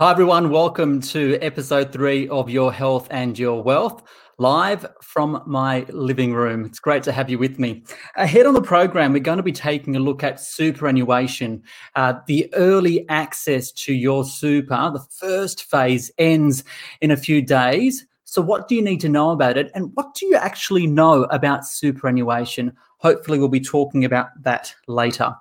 Hi, everyone. Welcome to episode three of Your Health and Your Wealth, live from my living room. It's great to have you with me. Ahead on the program, we're going to be taking a look at superannuation. Uh, the early access to your super, the first phase ends in a few days. So, what do you need to know about it? And what do you actually know about superannuation? Hopefully, we'll be talking about that later.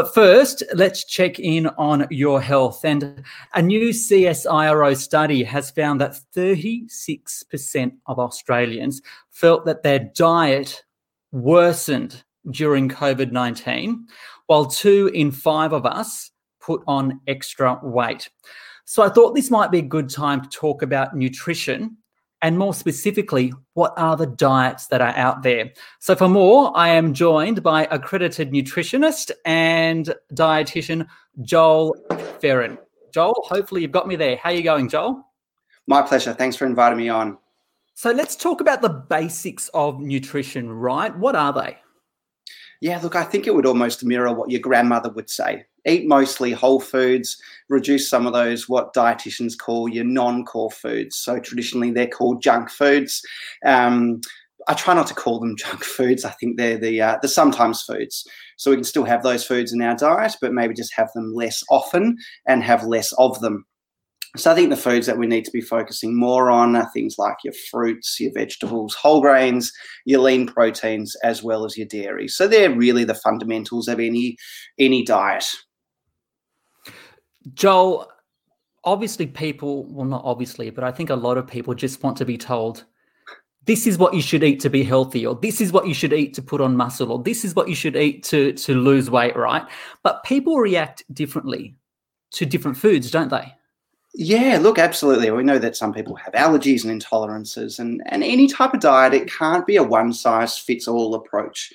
But first, let's check in on your health. And a new CSIRO study has found that 36% of Australians felt that their diet worsened during COVID 19, while two in five of us put on extra weight. So I thought this might be a good time to talk about nutrition and more specifically, what are the diets that are out there? So, for more, I am joined by accredited nutritionist and dietitian Joel Feren. Joel, hopefully you've got me there. How are you going, Joel? My pleasure. Thanks for inviting me on. So, let's talk about the basics of nutrition, right? What are they? Yeah, look, I think it would almost mirror what your grandmother would say eat mostly whole foods, reduce some of those what dietitians call your non-core foods. So traditionally they're called junk foods. Um, I try not to call them junk foods. I think they're the uh, the sometimes foods. So we can still have those foods in our diet, but maybe just have them less often and have less of them. So I think the foods that we need to be focusing more on are things like your fruits, your vegetables, whole grains, your lean proteins, as well as your dairy. So they're really the fundamentals of any any diet. Joel, obviously, people, well, not obviously, but I think a lot of people just want to be told this is what you should eat to be healthy, or this is what you should eat to put on muscle, or this is what you should eat to, to lose weight, right? But people react differently to different foods, don't they? Yeah, look, absolutely. We know that some people have allergies and intolerances, and, and any type of diet, it can't be a one size fits all approach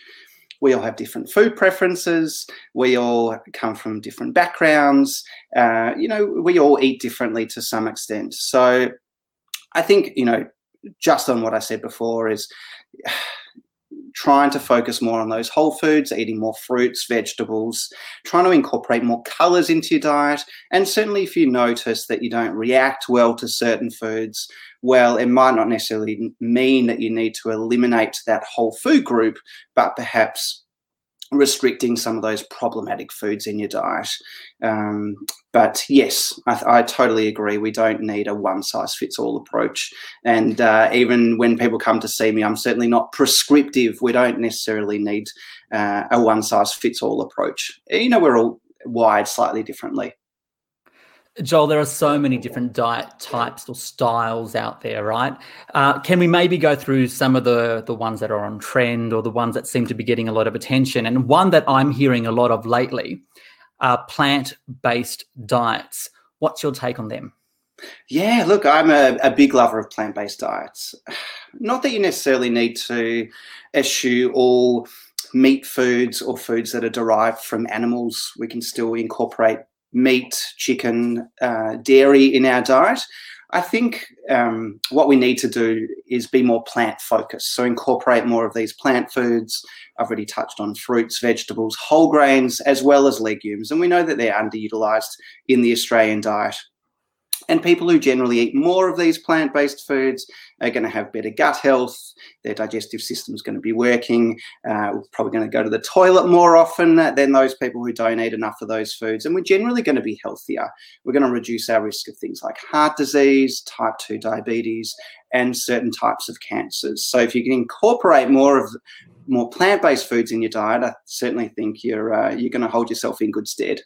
we all have different food preferences. We all come from different backgrounds. Uh, you know, we all eat differently to some extent. So I think, you know, just on what I said before is trying to focus more on those whole foods, eating more fruits, vegetables, trying to incorporate more colors into your diet. And certainly, if you notice that you don't react well to certain foods, well, it might not necessarily mean that you need to eliminate that whole food group, but perhaps restricting some of those problematic foods in your diet. Um, but yes, I, I, totally agree. We don't need a one size fits all approach. And uh, even when people come to see me, I'm certainly not prescriptive. We don't necessarily need uh, a one size fits all approach. You know, we're all wired slightly differently. Joel, there are so many different diet types or styles out there, right? Uh, can we maybe go through some of the the ones that are on trend or the ones that seem to be getting a lot of attention? And one that I'm hearing a lot of lately are plant-based diets. What's your take on them? Yeah, look, I'm a, a big lover of plant-based diets. Not that you necessarily need to eschew all meat foods or foods that are derived from animals. We can still incorporate meat, chicken, uh, dairy in our diet. I think um, what we need to do is be more plant focused. So incorporate more of these plant foods. I've already touched on fruits, vegetables, whole grains, as well as legumes. And we know that they're underutilized in the Australian diet. And people who generally eat more of these plant based foods are going to have better gut health. Their digestive system is going to be working. Uh, we're probably going to go to the toilet more often than those people who don't eat enough of those foods. And we're generally going to be healthier. We're going to reduce our risk of things like heart disease, type 2 diabetes, and certain types of cancers. So if you can incorporate more of more plant-based foods in your diet, I certainly think you're uh, you're going to hold yourself in good stead.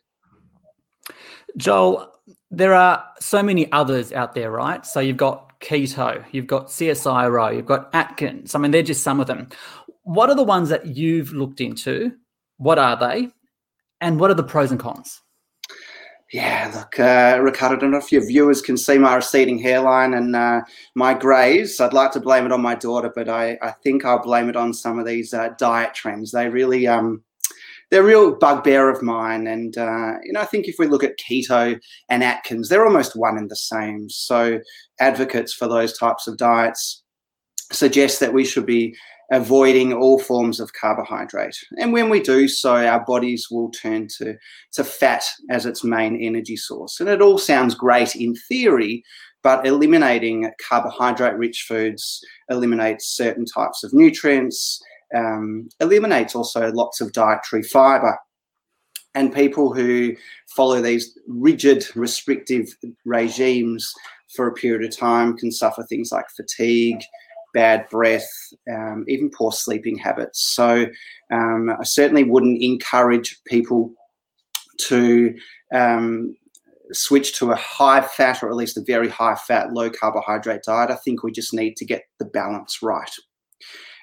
Joel, there are so many others out there, right? So you've got keto, you've got CSIRO, you've got Atkins. I mean, they're just some of them. What are the ones that you've looked into? What are they? And what are the pros and cons? Yeah, look, uh, Ricardo, I don't know if your viewers can see my receding hairline and uh, my greys. I'd like to blame it on my daughter, but I, I think I'll blame it on some of these uh, diet trends. They really um, they're a real bugbear of mine. And, uh, you know, I think if we look at keto and Atkins, they're almost one and the same. So advocates for those types of diets suggest that we should be avoiding all forms of carbohydrate. And when we do so, our bodies will turn to, to fat as its main energy source. And it all sounds great in theory, but eliminating carbohydrate rich foods eliminates certain types of nutrients, um, eliminates also lots of dietary fiber. And people who follow these rigid, restrictive regimes for a period of time can suffer things like fatigue, bad breath, um, even poor sleeping habits. So um, I certainly wouldn't encourage people to um, switch to a high fat or at least a very high fat, low carbohydrate diet. I think we just need to get the balance right.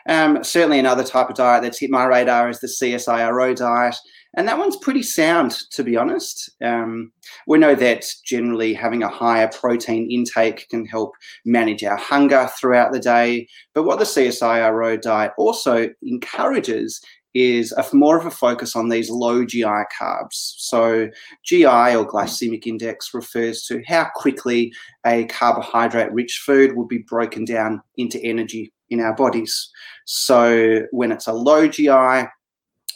Um, certainly, another type of diet that's hit my radar is the CSIRO diet. And that one's pretty sound, to be honest. Um, we know that generally having a higher protein intake can help manage our hunger throughout the day. But what the CSIRO diet also encourages is a, more of a focus on these low GI carbs. So, GI or glycemic index refers to how quickly a carbohydrate rich food will be broken down into energy in our bodies. So, when it's a low GI,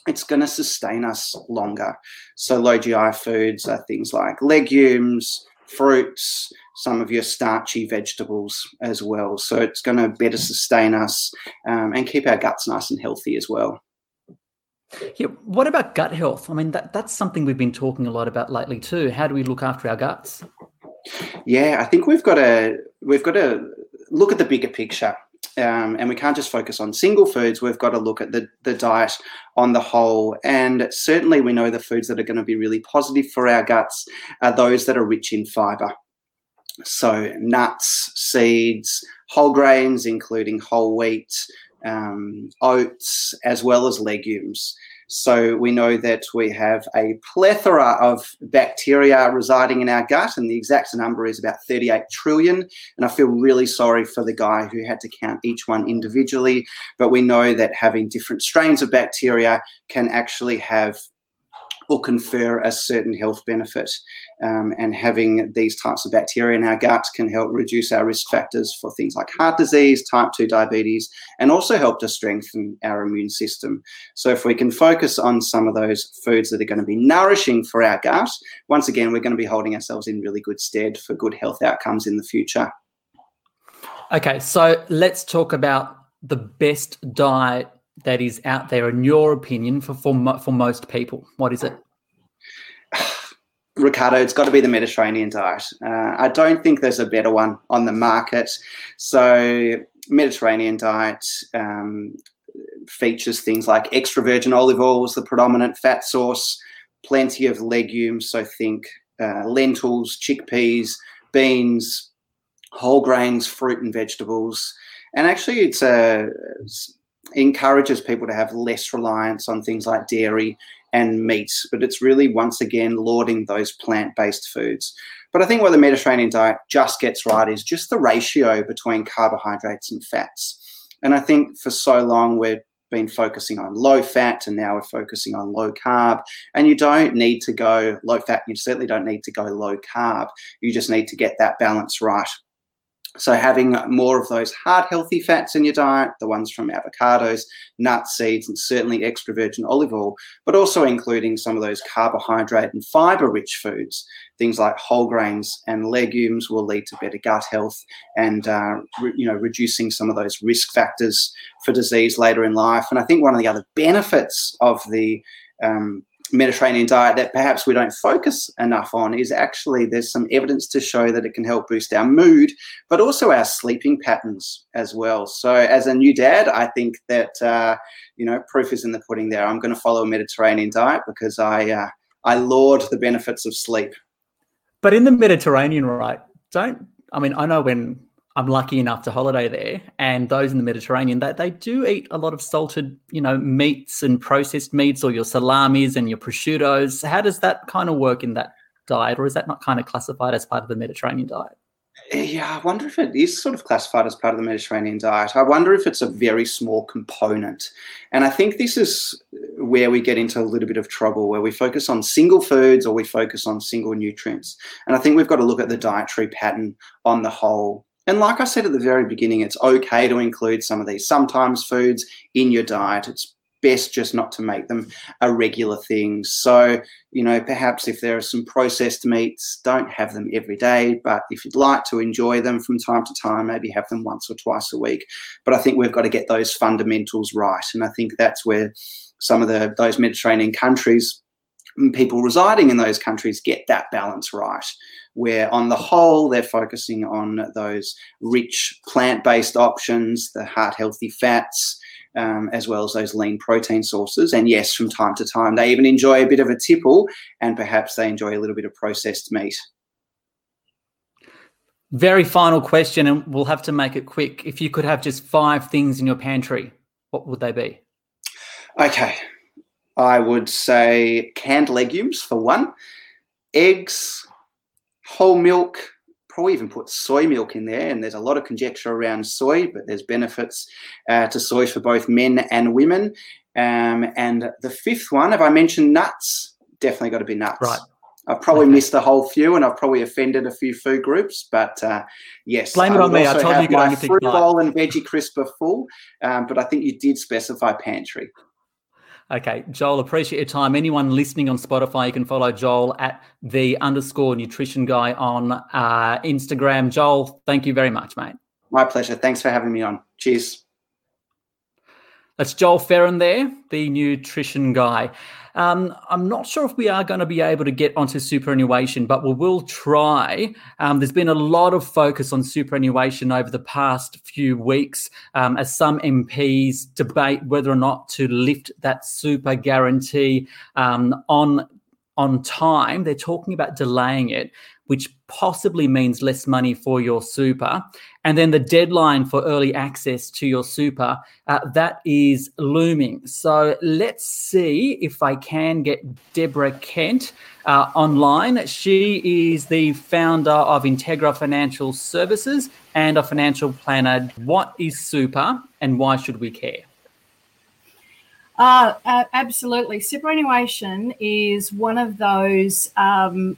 it's going to sustain us longer. So, low GI foods are things like legumes, fruits, some of your starchy vegetables as well. So, it's going to better sustain us um, and keep our guts nice and healthy as well. Yeah, what about gut health? I mean, that, that's something we've been talking a lot about lately too. How do we look after our guts? Yeah, I think we've got to we've got to look at the bigger picture um, and we can't just focus on single foods. We've got to look at the, the diet on the whole. And certainly, we know the foods that are going to be really positive for our guts are those that are rich in fiber. So, nuts, seeds, whole grains, including whole wheat, um, oats, as well as legumes. So we know that we have a plethora of bacteria residing in our gut, and the exact number is about 38 trillion. And I feel really sorry for the guy who had to count each one individually. But we know that having different strains of bacteria can actually have or confer a certain health benefit. Um, and having these types of bacteria in our gut can help reduce our risk factors for things like heart disease, type 2 diabetes, and also help to strengthen our immune system. So, if we can focus on some of those foods that are going to be nourishing for our gut, once again, we're going to be holding ourselves in really good stead for good health outcomes in the future. Okay, so let's talk about the best diet that is out there in your opinion for for, for most people? What is it? Ricardo, it's got to be the Mediterranean diet. Uh, I don't think there's a better one on the market. So, Mediterranean diet um, features things like extra virgin olive oil as the predominant fat source, plenty of legumes. So, think uh, lentils, chickpeas, beans, whole grains, fruit, and vegetables. And actually, it's a encourages people to have less reliance on things like dairy and meat, but it's really once again lauding those plant based foods. But I think what the Mediterranean diet just gets right is just the ratio between carbohydrates and fats. And I think for so long we've been focusing on low fat and now we're focusing on low carb. And you don't need to go low fat, you certainly don't need to go low carb. You just need to get that balance right. So, having more of those heart healthy fats in your diet, the ones from avocados, nuts, seeds, and certainly extra virgin olive oil, but also including some of those carbohydrate and fiber rich foods, things like whole grains and legumes will lead to better gut health and, uh, re- you know, reducing some of those risk factors for disease later in life. And I think one of the other benefits of the um, Mediterranean diet that perhaps we don't focus enough on is actually there's some evidence to show that it can help boost our mood, but also our sleeping patterns as well. So, as a new dad, I think that uh, you know proof is in the pudding. There, I'm going to follow a Mediterranean diet because I uh, I laud the benefits of sleep. But in the Mediterranean, right? Don't I mean I know when I'm lucky enough to holiday there, and those in the Mediterranean that they, they do eat a lot of salted, you know, meats and processed meats, or your salamis and your prosciuttos. How does that kind of work in that diet, or is that not kind of classified as part of the Mediterranean diet? Yeah, I wonder if it is sort of classified as part of the Mediterranean diet. I wonder if it's a very small component. And I think this is where we get into a little bit of trouble, where we focus on single foods or we focus on single nutrients. And I think we've got to look at the dietary pattern on the whole And like I said at the very beginning, it's okay to include some of these sometimes foods in your diet. It's best just not to make them a regular thing. So, you know, perhaps if there are some processed meats, don't have them every day. But if you'd like to enjoy them from time to time, maybe have them once or twice a week. But I think we've got to get those fundamentals right. And I think that's where some of the those Mediterranean countries people residing in those countries get that balance right where on the whole they're focusing on those rich plant-based options the heart healthy fats um, as well as those lean protein sources. And yes, from time to time, they even enjoy a bit of a tipple and perhaps they enjoy a little bit of processed meat. Very final question, and we'll have to make it quick. If you could have just five things in your pantry, what would they be? Okay. I would say canned legumes for one, eggs, whole milk, probably even put soy milk in there. And there's a lot of conjecture around soy, but there's benefits uh, to soy for both men and women. Um, and the fifth one, have I mentioned nuts? Definitely got to be nuts. Right. I've probably okay. missed a whole few, and I've probably offended a few food groups. But uh, yes, blame it on me. I told you you could my fruit bowl and veggie crisper full, um, but I think you did specify pantry. Okay, Joel, appreciate your time. Anyone listening on Spotify, you can follow Joel at the underscore nutrition guy on uh, Instagram. Joel, thank you very much, mate. My pleasure. Thanks for having me on. Cheers. That's Joel Feren there, the nutrition guy. Um, I'm not sure if we are going to be able to get onto superannuation, but we will try. Um, there's been a lot of focus on superannuation over the past few weeks um, as some MPs debate whether or not to lift that super guarantee um, on on time. They're talking about delaying it which possibly means less money for your super. And then the deadline for early access to your super, uh, that is looming. So let's see if I can get Deborah Kent uh, online. She is the founder of Integra Financial Services and a financial planner. What is super and why should we care? Uh, absolutely. Superannuation is one of those um,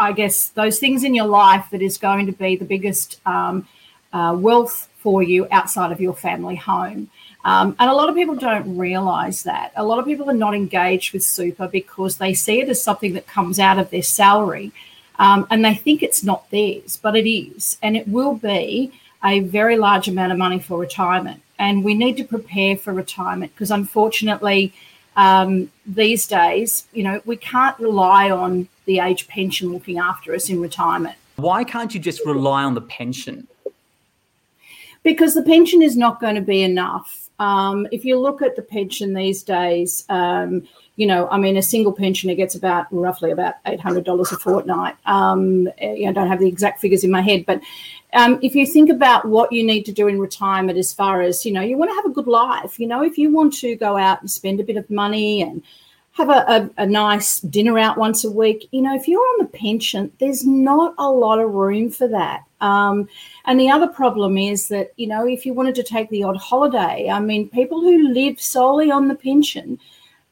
I guess, those things in your life that is going to be the biggest um, uh, wealth for you outside of your family home. Um, and a lot of people don't realize that. A lot of people are not engaged with super because they see it as something that comes out of their salary um, and they think it's not theirs, but it is. And it will be a very large amount of money for retirement. And we need to prepare for retirement because unfortunately, um, these days, you know, we can't rely on the age pension looking after us in retirement. Why can't you just rely on the pension? Because the pension is not going to be enough. Um, if you look at the pension these days, um, you know, I mean, a single pensioner gets about roughly about eight hundred dollars a fortnight. Um, I don't have the exact figures in my head, but um, if you think about what you need to do in retirement, as far as you know, you want to have a good life. You know, if you want to go out and spend a bit of money and have a, a, a, nice dinner out once a week. You know, if you're on the pension, there's not a lot of room for that. Um, and the other problem is that, you know, if you wanted to take the odd holiday, I mean, people who live solely on the pension,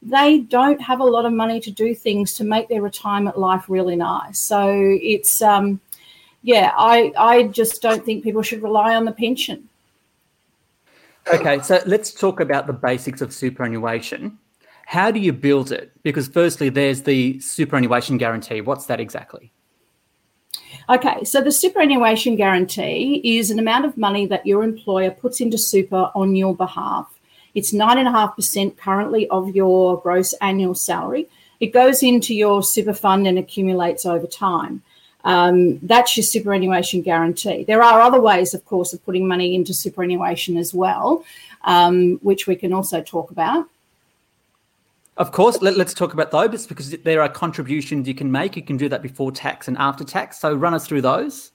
they don't have a lot of money to do things to make their retirement life really nice. So it's, um, yeah, I, I just don't think people should rely on the pension. Okay, so let's talk about the basics of superannuation. How do you build it? Because firstly, there's the superannuation guarantee. What's that exactly? Okay, so the superannuation guarantee is an amount of money that your employer puts into super on your behalf. It's 9.5% currently of your gross annual salary. It goes into your super fund and accumulates over time. Um, that's your superannuation guarantee. There are other ways, of course, of putting money into superannuation as well, um, which we can also talk about. Of course, let, us talk about those because there are contributions you can make. You can do that before tax and after tax. So run us through those.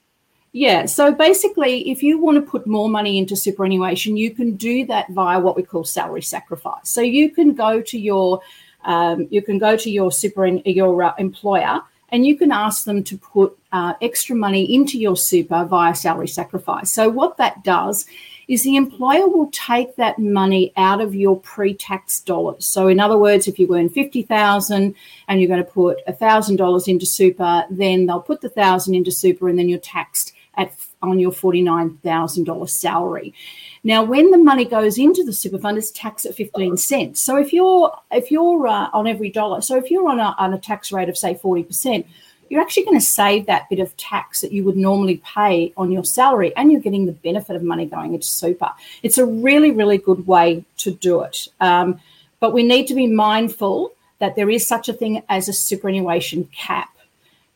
Yeah, so basically, if you want to put more money into superannuation, you can do that via what we call salary sacrifice. So you can go to your um, you can go to your super your uh, employer and you can ask them to put uh, extra money into your super via salary sacrifice. So what that does is the employer will take that money out of your pre-tax dollars. So in other words, if you earn 50,000 and you're going to put $1,000 into super, then they'll put the 1000 into super and then you're taxed at on your $49,000 salary. Now, when the money goes into the super fund, it's taxed at 15 cents. So if you're if you're uh, on every dollar, so if you're on a, on a tax rate of say 40%, you're actually going to save that bit of tax that you would normally pay on your salary and you're getting the benefit of money going into super. It's a really, really good way to do it. Um, but we need to be mindful that there is such a thing as a superannuation cap.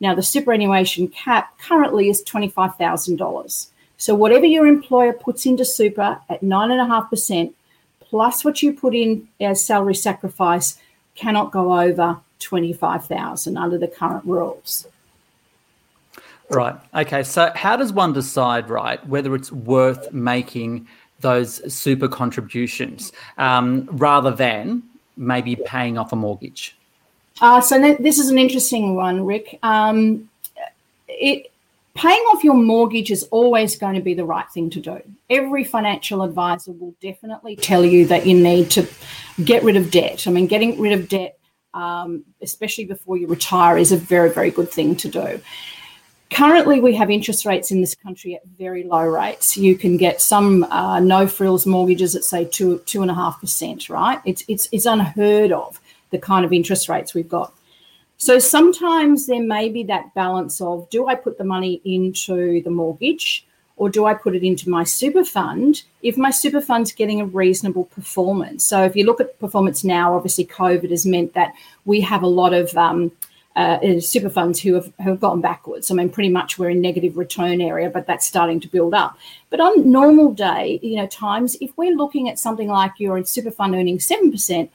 Now, the superannuation cap currently is $25,000. So, whatever your employer puts into super at 9.5%, plus what you put in as salary sacrifice, cannot go over 25,000 under the current rules. Right. Okay. So, how does one decide, right, whether it's worth making those super contributions um, rather than maybe paying off a mortgage? Uh, so, this is an interesting one, Rick. Um, it, paying off your mortgage is always going to be the right thing to do. Every financial advisor will definitely tell you that you need to get rid of debt. I mean, getting rid of debt um, especially before you retire, is a very, very good thing to do. Currently, we have interest rates in this country at very low rates. You can get some uh, no frills mortgages at say two two and a half percent. Right? It's it's it's unheard of the kind of interest rates we've got. So sometimes there may be that balance of do I put the money into the mortgage or do I put it into my super fund if my super fund's getting a reasonable performance? So if you look at performance now, obviously COVID has meant that we have a lot of um, uh, super funds who have, have gone backwards. I mean, pretty much we're in negative return area, but that's starting to build up. But on normal day, you know, times, if we're looking at something like you're in super fund earning 7%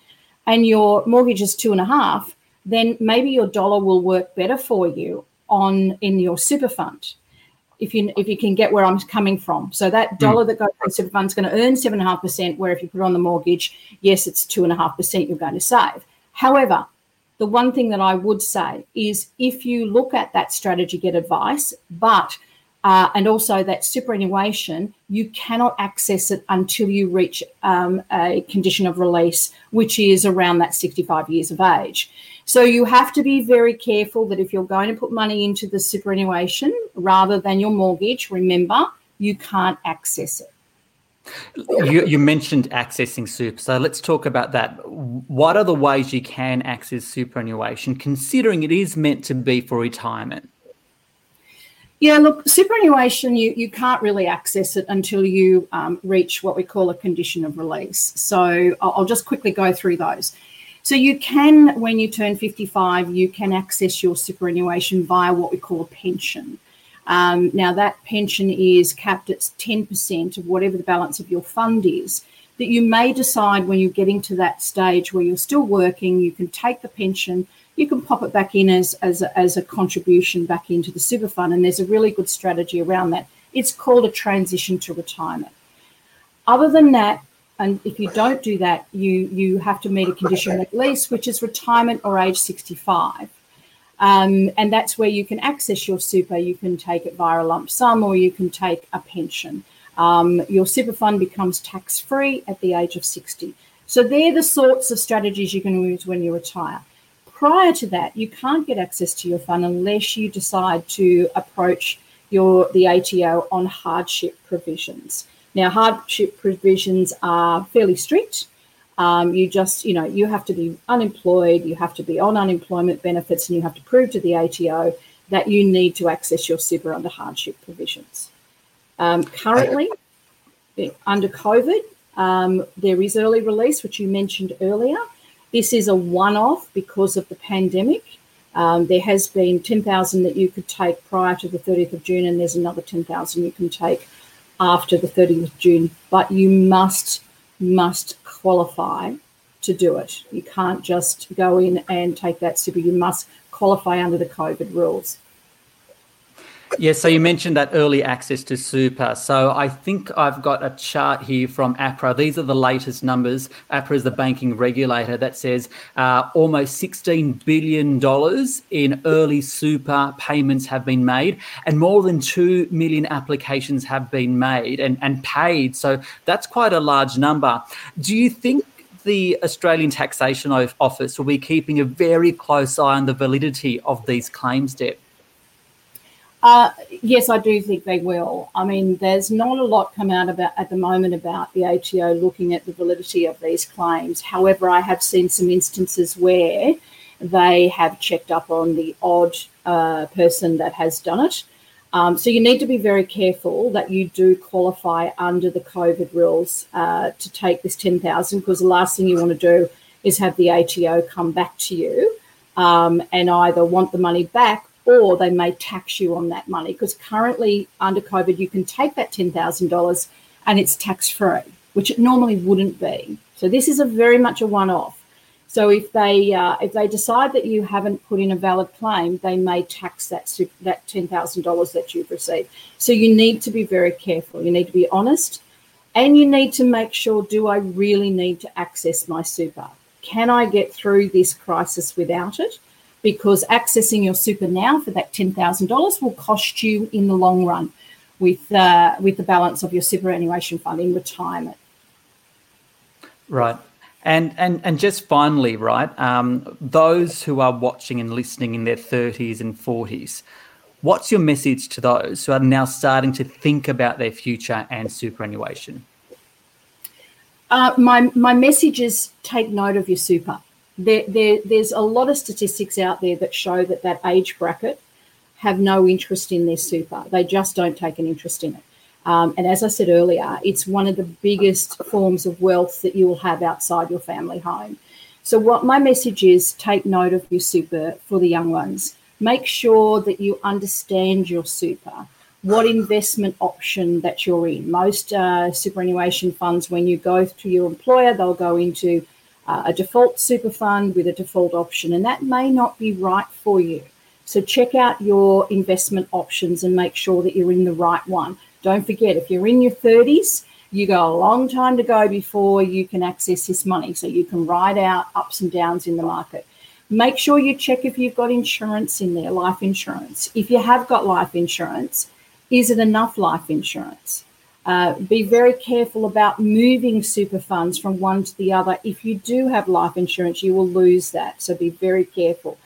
and your mortgage is two and a half, then maybe your dollar will work better for you on in your super fund if you if you can get where I'm coming from. So that hmm. dollar mm. that goes to super fund is going to earn seven and a half percent. Where if you put it on the mortgage, yes, it's two and a half percent you're going to save. However, the one thing that I would say is if you look at that strategy, get advice, but uh, and also that superannuation, you cannot access it until you reach um, a condition of release, which is around that 65 years of age. So you have to be very careful that if you're going to put money into the superannuation rather than your mortgage, remember you can't access it. You, you, mentioned accessing super, so let's talk about that. What are the ways you can access superannuation, considering it is meant to be for retirement? Yeah, look, superannuation, you, you can't really access it until you um, reach what we call a condition of release. So I'll, I'll just quickly go through those. So you can, when you turn 55, you can access your superannuation via what we call a pension. Um, now that pension is capped at 10% of whatever the balance of your fund is. That you may decide when you're getting to that stage where you're still working, you can take the pension, you can pop it back in as, as, a, as a contribution back into the super fund. And there's a really good strategy around that. It's called a transition to retirement. Other than that, and if you don't do that, you you have to meet a condition of release, which is retirement or age 65. Um, and that's where you can access your super. You can take it via a lump sum or you can take a pension. Um, your super fund becomes tax free at the age of 60. So they're the sorts of strategies you can use when you retire. Prior to that, you can't get access to your fund unless you decide to approach your the ATO on hardship provisions. Now, hardship provisions are fairly strict. Um, you just, you know, you have to be unemployed, you have to be on unemployment benefits, and you have to prove to the ATO that you need to access your super under hardship provisions. Um, currently, under COVID, um, there is early release, which you mentioned earlier. This is a one off because of the pandemic. Um, there has been 10,000 that you could take prior to the 30th of June, and there's another 10,000 you can take after the 30th of June, but you must must qualify to do it. You can't just go in and take that super. You must qualify under the COVID rules. Yeah, so you mentioned that early access to super. So I think I've got a chart here from APRA. These are the latest numbers. APRA is the banking regulator that says uh, almost $16 billion in early super payments have been made, and more than 2 million applications have been made and, and paid. So that's quite a large number. Do you think the Australian Taxation Office will be keeping a very close eye on the validity of these claims, Deb? Uh, yes, I do think they will. I mean, there's not a lot come out about at the moment about the ATO looking at the validity of these claims. However, I have seen some instances where they have checked up on the odd uh, person that has done it. Um, so you need to be very careful that you do qualify under the COVID rules uh, to take this 10,000 because the last thing you want to do is have the ATO come back to you um, and either want the money back or they may tax you on that money because currently under COVID you can take that $10,000 and it's tax free, which it normally wouldn't be. So this is a very much a one off. So if they uh, if they decide that you haven't put in a valid claim, they may tax that that ten thousand dollars that you've received. So you need to be very careful. You need to be honest, and you need to make sure: Do I really need to access my super? Can I get through this crisis without it? Because accessing your super now for that ten thousand dollars will cost you in the long run, with uh, with the balance of your superannuation fund in retirement. Right. And and and just finally, right? Um, those who are watching and listening in their thirties and forties, what's your message to those who are now starting to think about their future and superannuation? Uh, my my message is take note of your super. There, there, there's a lot of statistics out there that show that that age bracket have no interest in their super. They just don't take an interest in it. Um, and as I said earlier, it's one of the biggest forms of wealth that you will have outside your family home. So, what my message is take note of your super for the young ones. Make sure that you understand your super, what investment option that you're in. Most uh, superannuation funds, when you go to your employer, they'll go into uh, a default super fund with a default option, and that may not be right for you. So, check out your investment options and make sure that you're in the right one. Don't forget, if you're in your 30s, you got a long time to go before you can access this money. So you can ride out ups and downs in the market. Make sure you check if you've got insurance in there, life insurance. If you have got life insurance, is it enough life insurance? Uh, be very careful about moving super funds from one to the other. If you do have life insurance, you will lose that. So be very careful.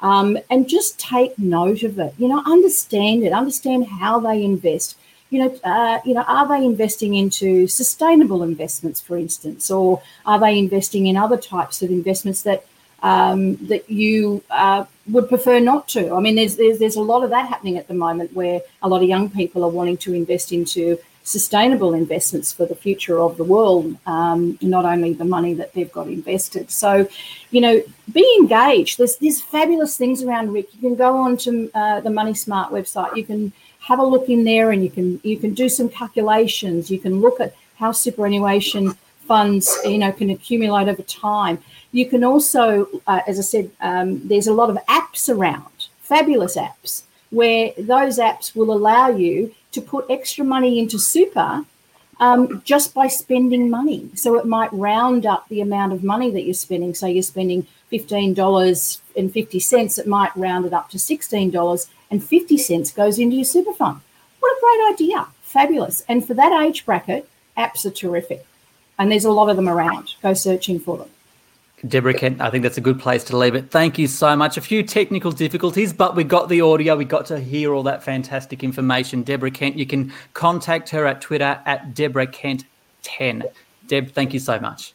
Um, and just take note of it. You know, understand it, understand how they invest you know, uh, you know, are they investing into sustainable investments, for instance, or are they investing in other types of investments that um, that you uh, would prefer not to? I mean, there's, there's there's a lot of that happening at the moment, where a lot of young people are wanting to invest into sustainable investments for the future of the world, um, not only the money that they've got invested. So, you know, be engaged. There's there's fabulous things around Rick. You can go on to uh, the Money Smart website. You can have a look in there and you can you can do some calculations you can look at how superannuation funds you know can accumulate over time you can also uh, as i said um, there's a lot of apps around fabulous apps where those apps will allow you to put extra money into super um, just by spending money. So it might round up the amount of money that you're spending. So you're spending $15.50, it might round it up to $16 and 50 cents goes into your super fund. What a great idea. Fabulous. And for that age bracket, apps are terrific. And there's a lot of them around. Go searching for them. Deborah Kent, I think that's a good place to leave it. Thank you so much. A few technical difficulties, but we got the audio. We got to hear all that fantastic information. Deborah Kent, you can contact her at Twitter at Deborah Kent 10. Deb, thank you so much.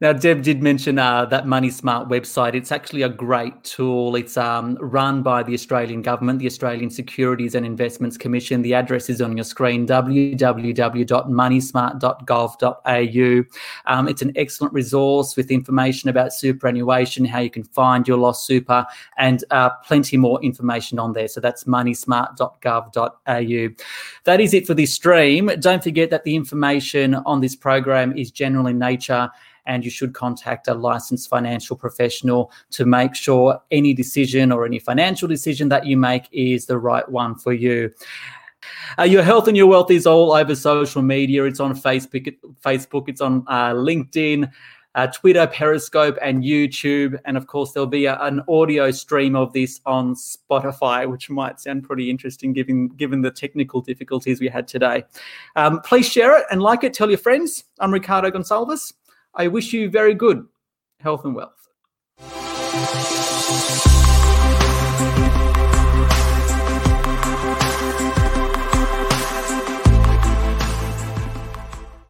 Now, Deb did mention uh, that Money Smart website. It's actually a great tool. It's um, run by the Australian government, the Australian Securities and Investments Commission. The address is on your screen www.moneysmart.gov.au. Um, it's an excellent resource with information about superannuation, how you can find your lost super, and uh, plenty more information on there. So that's moneysmart.gov.au. That is it for this stream. Don't forget that the information on this program is general in nature and you should contact a licensed financial professional to make sure any decision or any financial decision that you make is the right one for you. Uh, your health and your wealth is all over social media. It's on Facebook, Facebook. It's on uh, LinkedIn, uh, Twitter, Periscope, and YouTube. And of course, there'll be a, an audio stream of this on Spotify, which might sound pretty interesting given given the technical difficulties we had today. Um, please share it and like it. Tell your friends. I'm Ricardo Gonsalves. I wish you very good health and wealth.